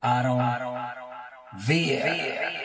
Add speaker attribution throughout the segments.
Speaker 1: Aaron Villa.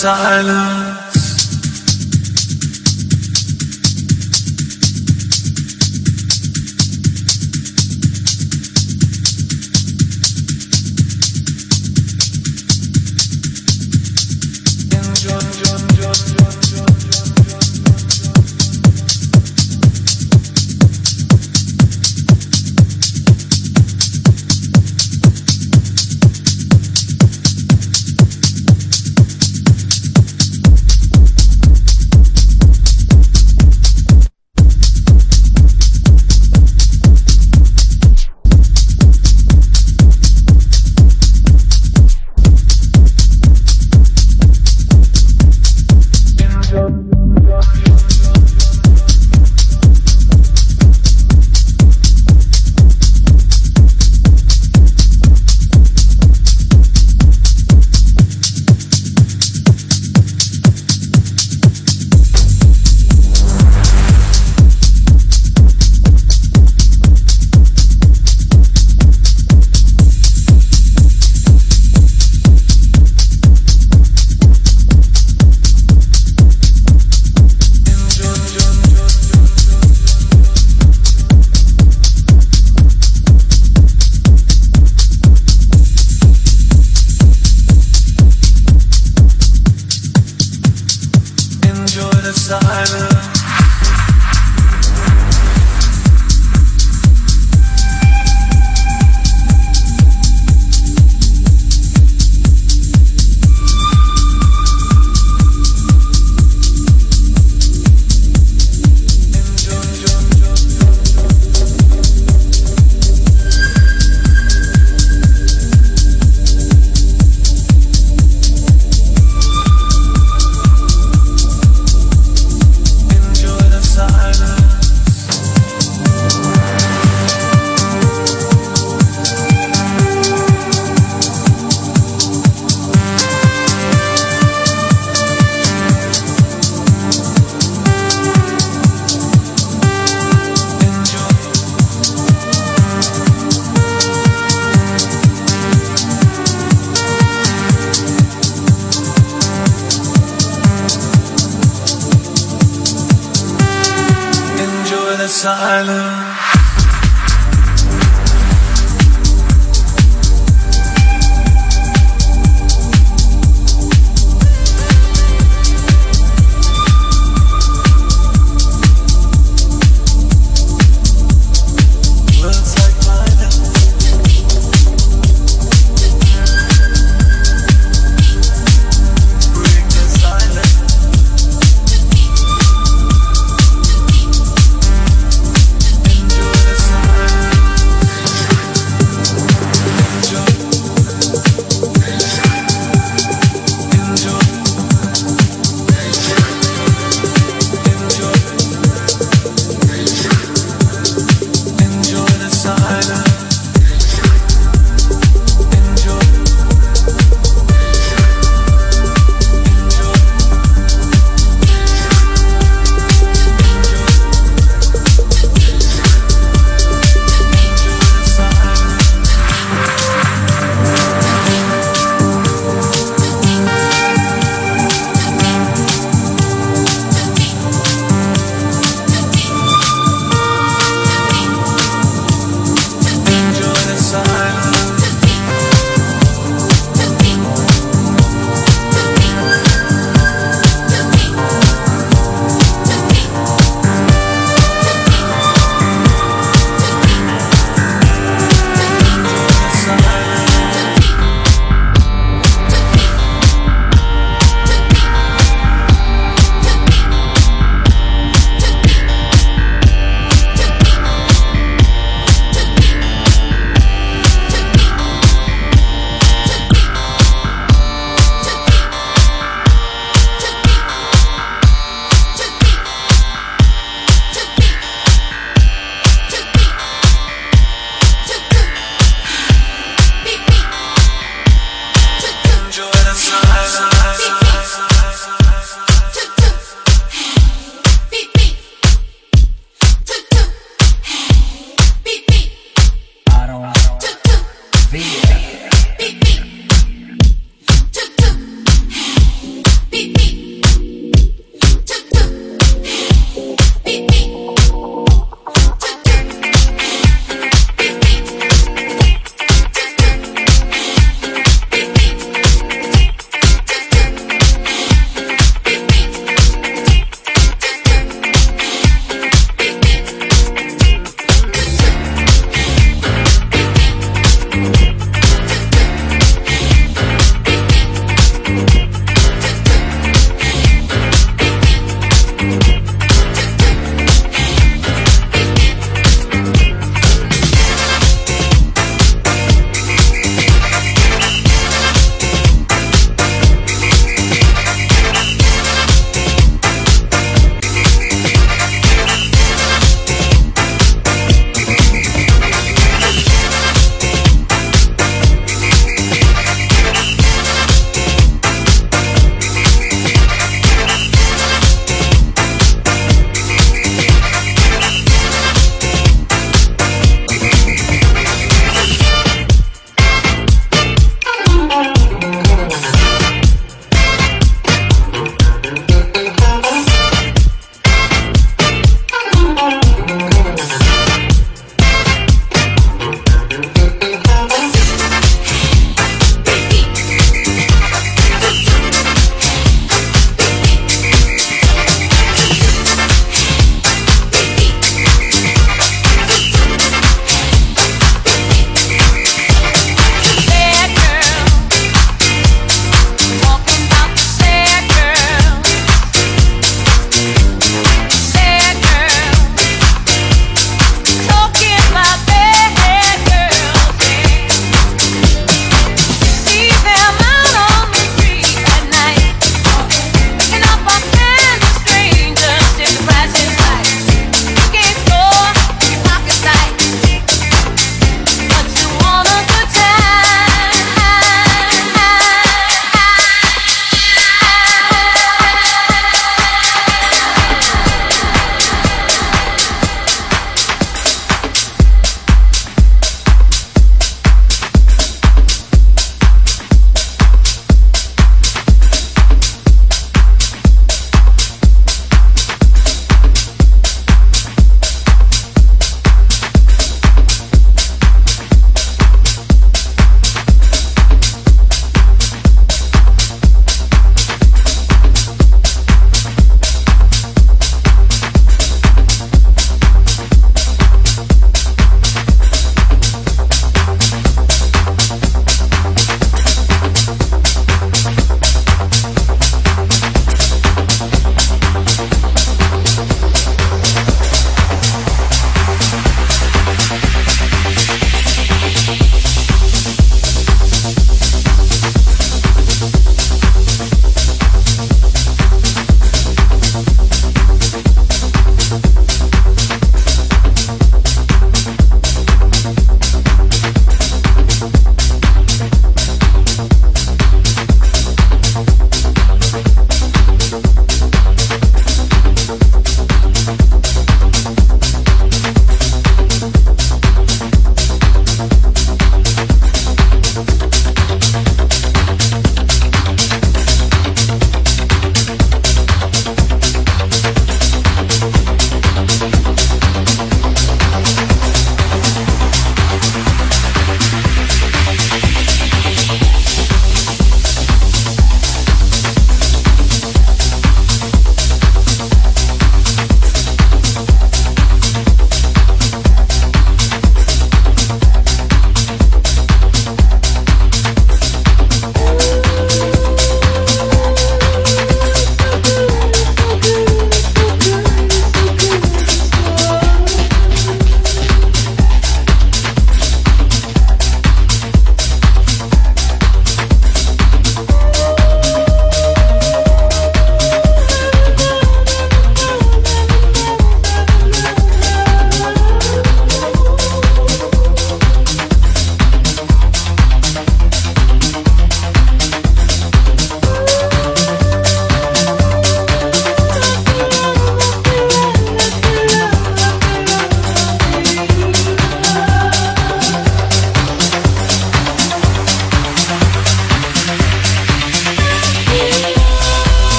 Speaker 2: سألنا